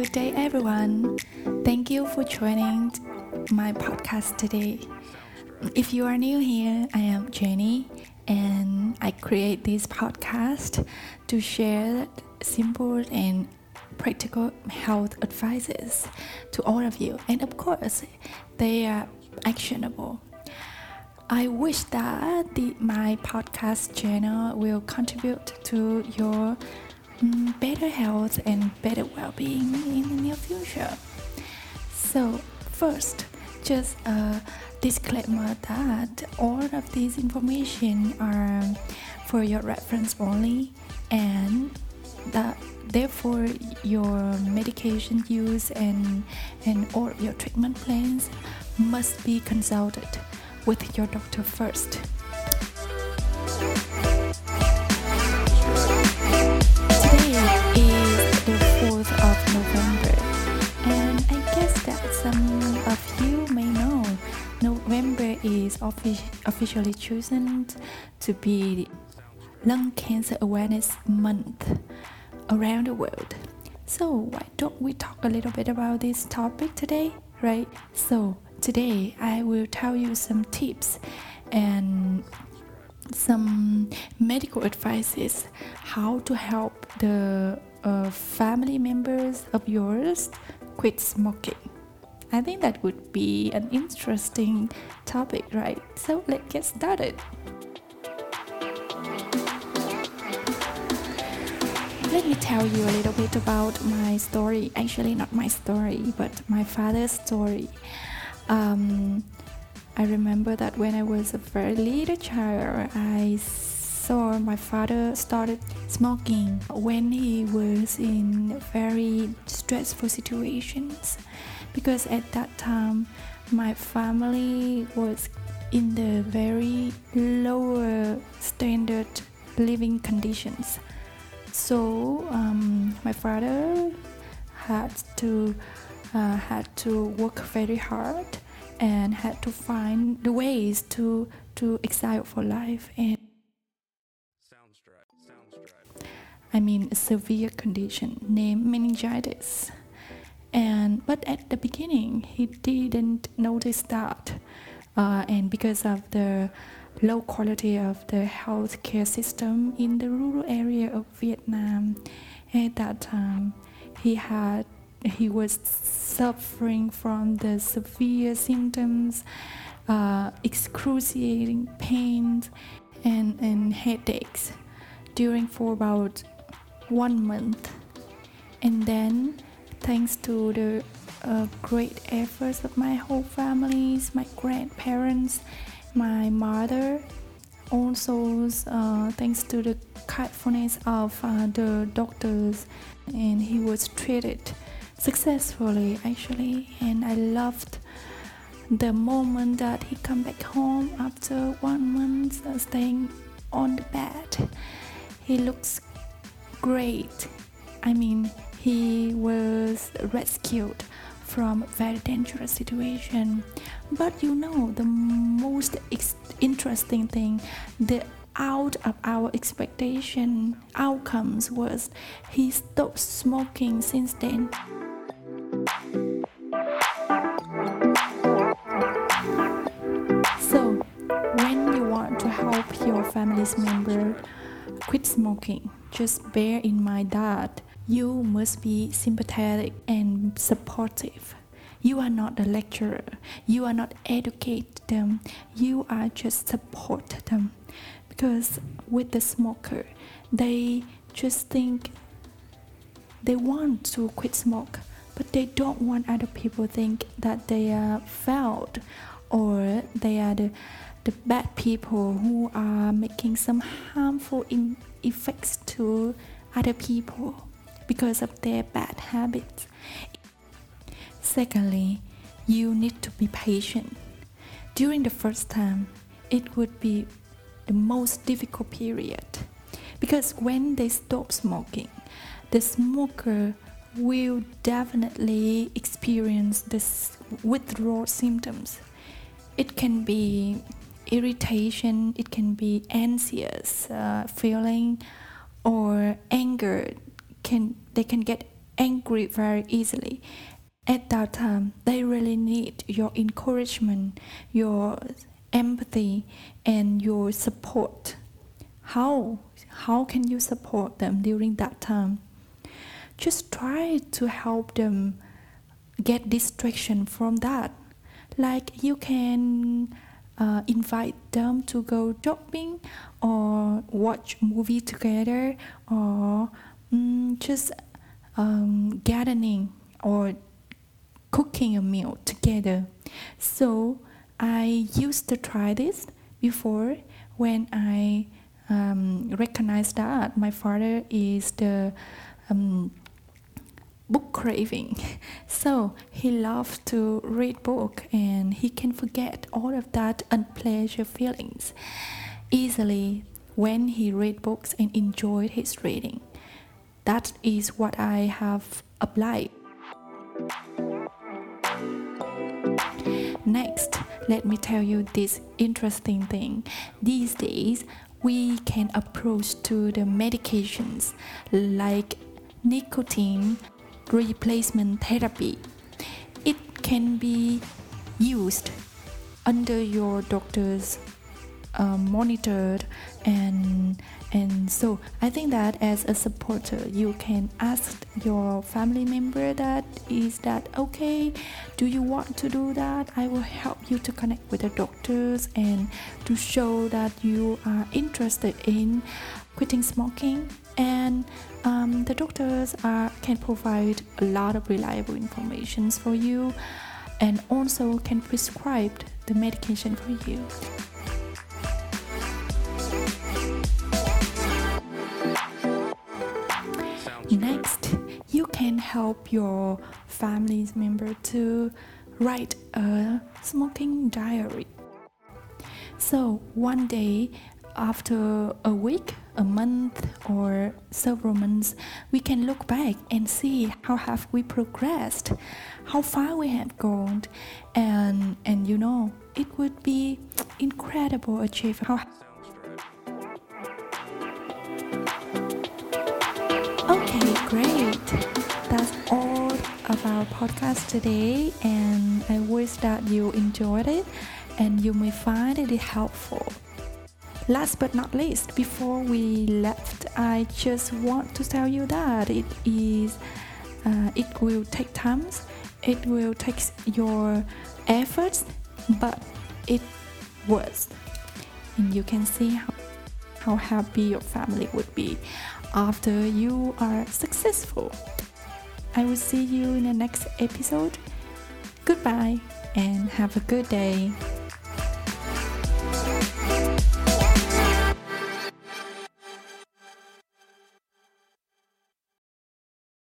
good day, everyone. Thank you for joining my podcast today. If you are new here, I am Jenny, and I create this podcast to share simple and practical health advices to all of you, and of course, they are actionable. I wish that the, my podcast channel will contribute to your better health and better well-being in the near future. So first, just a disclaimer that all of these information are for your reference only and that therefore your medication use and and all your treatment plans must be consulted with your doctor first. Officially chosen to be Lung Cancer Awareness Month around the world. So, why don't we talk a little bit about this topic today, right? So, today I will tell you some tips and some medical advices how to help the uh, family members of yours quit smoking. I think that would be an interesting topic, right? So let's get started. Let me tell you a little bit about my story. Actually, not my story, but my father's story. Um, I remember that when I was a very little child, I saw my father started smoking when he was in very stressful situations because at that time my family was in the very lower standard living conditions. So um, my father had to uh, had to work very hard and had to find the ways to to exile for life and I mean a severe condition named meningitis. And but at the beginning he didn't notice that uh, and because of the low quality of the healthcare system in the rural area of Vietnam at that time he had he was suffering from the severe symptoms, uh, excruciating pains, and, and headaches during for about one month. And then, thanks to the uh, great efforts of my whole families, my grandparents, my mother, also uh, thanks to the kindness of uh, the doctors, and he was treated successfully actually and i loved the moment that he come back home after one month uh, staying on the bed he looks great. I mean he was rescued from very dangerous situation. But you know the most interesting thing the out of our expectation outcomes was he stopped smoking since then. So, when you want to help your family's member quit smoking, just bear in mind that you must be sympathetic and supportive. You are not a lecturer. You are not educate them. You are just support them. Because with the smoker, they just think they want to quit smoke but they don't want other people think that they are failed or they are the, the bad people who are making some harmful effects to other people because of their bad habits. Secondly, you need to be patient. During the first time, it would be the most difficult period because when they stop smoking, the smoker will definitely experience this withdrawal symptoms. It can be irritation, it can be anxious uh, feeling, or anger. Can they can get angry very easily. At that time, they really need your encouragement, your empathy, and your support. How? How can you support them during that time? Just try to help them get distraction from that. Like you can uh, invite them to go shopping or watch movie together or um, just um, gardening or cooking a meal together. So I used to try this before when I um, recognized that my father is the um, book craving. So he loves to read book and he can forget all of that unpleasant feelings easily when he read books and enjoyed his reading. That is what I have applied. Next, let me tell you this interesting thing. These days, we can approach to the medications like nicotine replacement therapy. It can be used under your doctor's uh, monitored and and so i think that as a supporter you can ask your family member that is that okay do you want to do that i will help you to connect with the doctors and to show that you are interested in quitting smoking and um, the doctors are, can provide a lot of reliable information for you and also can prescribe the medication for you. Next, you can help your family member to write a smoking diary. So one day, after a week, a month, or several months, we can look back and see how have we progressed, how far we have gone, and and you know it would be incredible achievement. How Okay, great. That's all of our podcast today, and I wish that you enjoyed it and you may find it helpful. Last but not least, before we left, I just want to tell you that it is uh, it will take time, it will take your efforts, but it works, and you can see how how happy your family would be after you are successful. I will see you in the next episode. Goodbye and have a good day.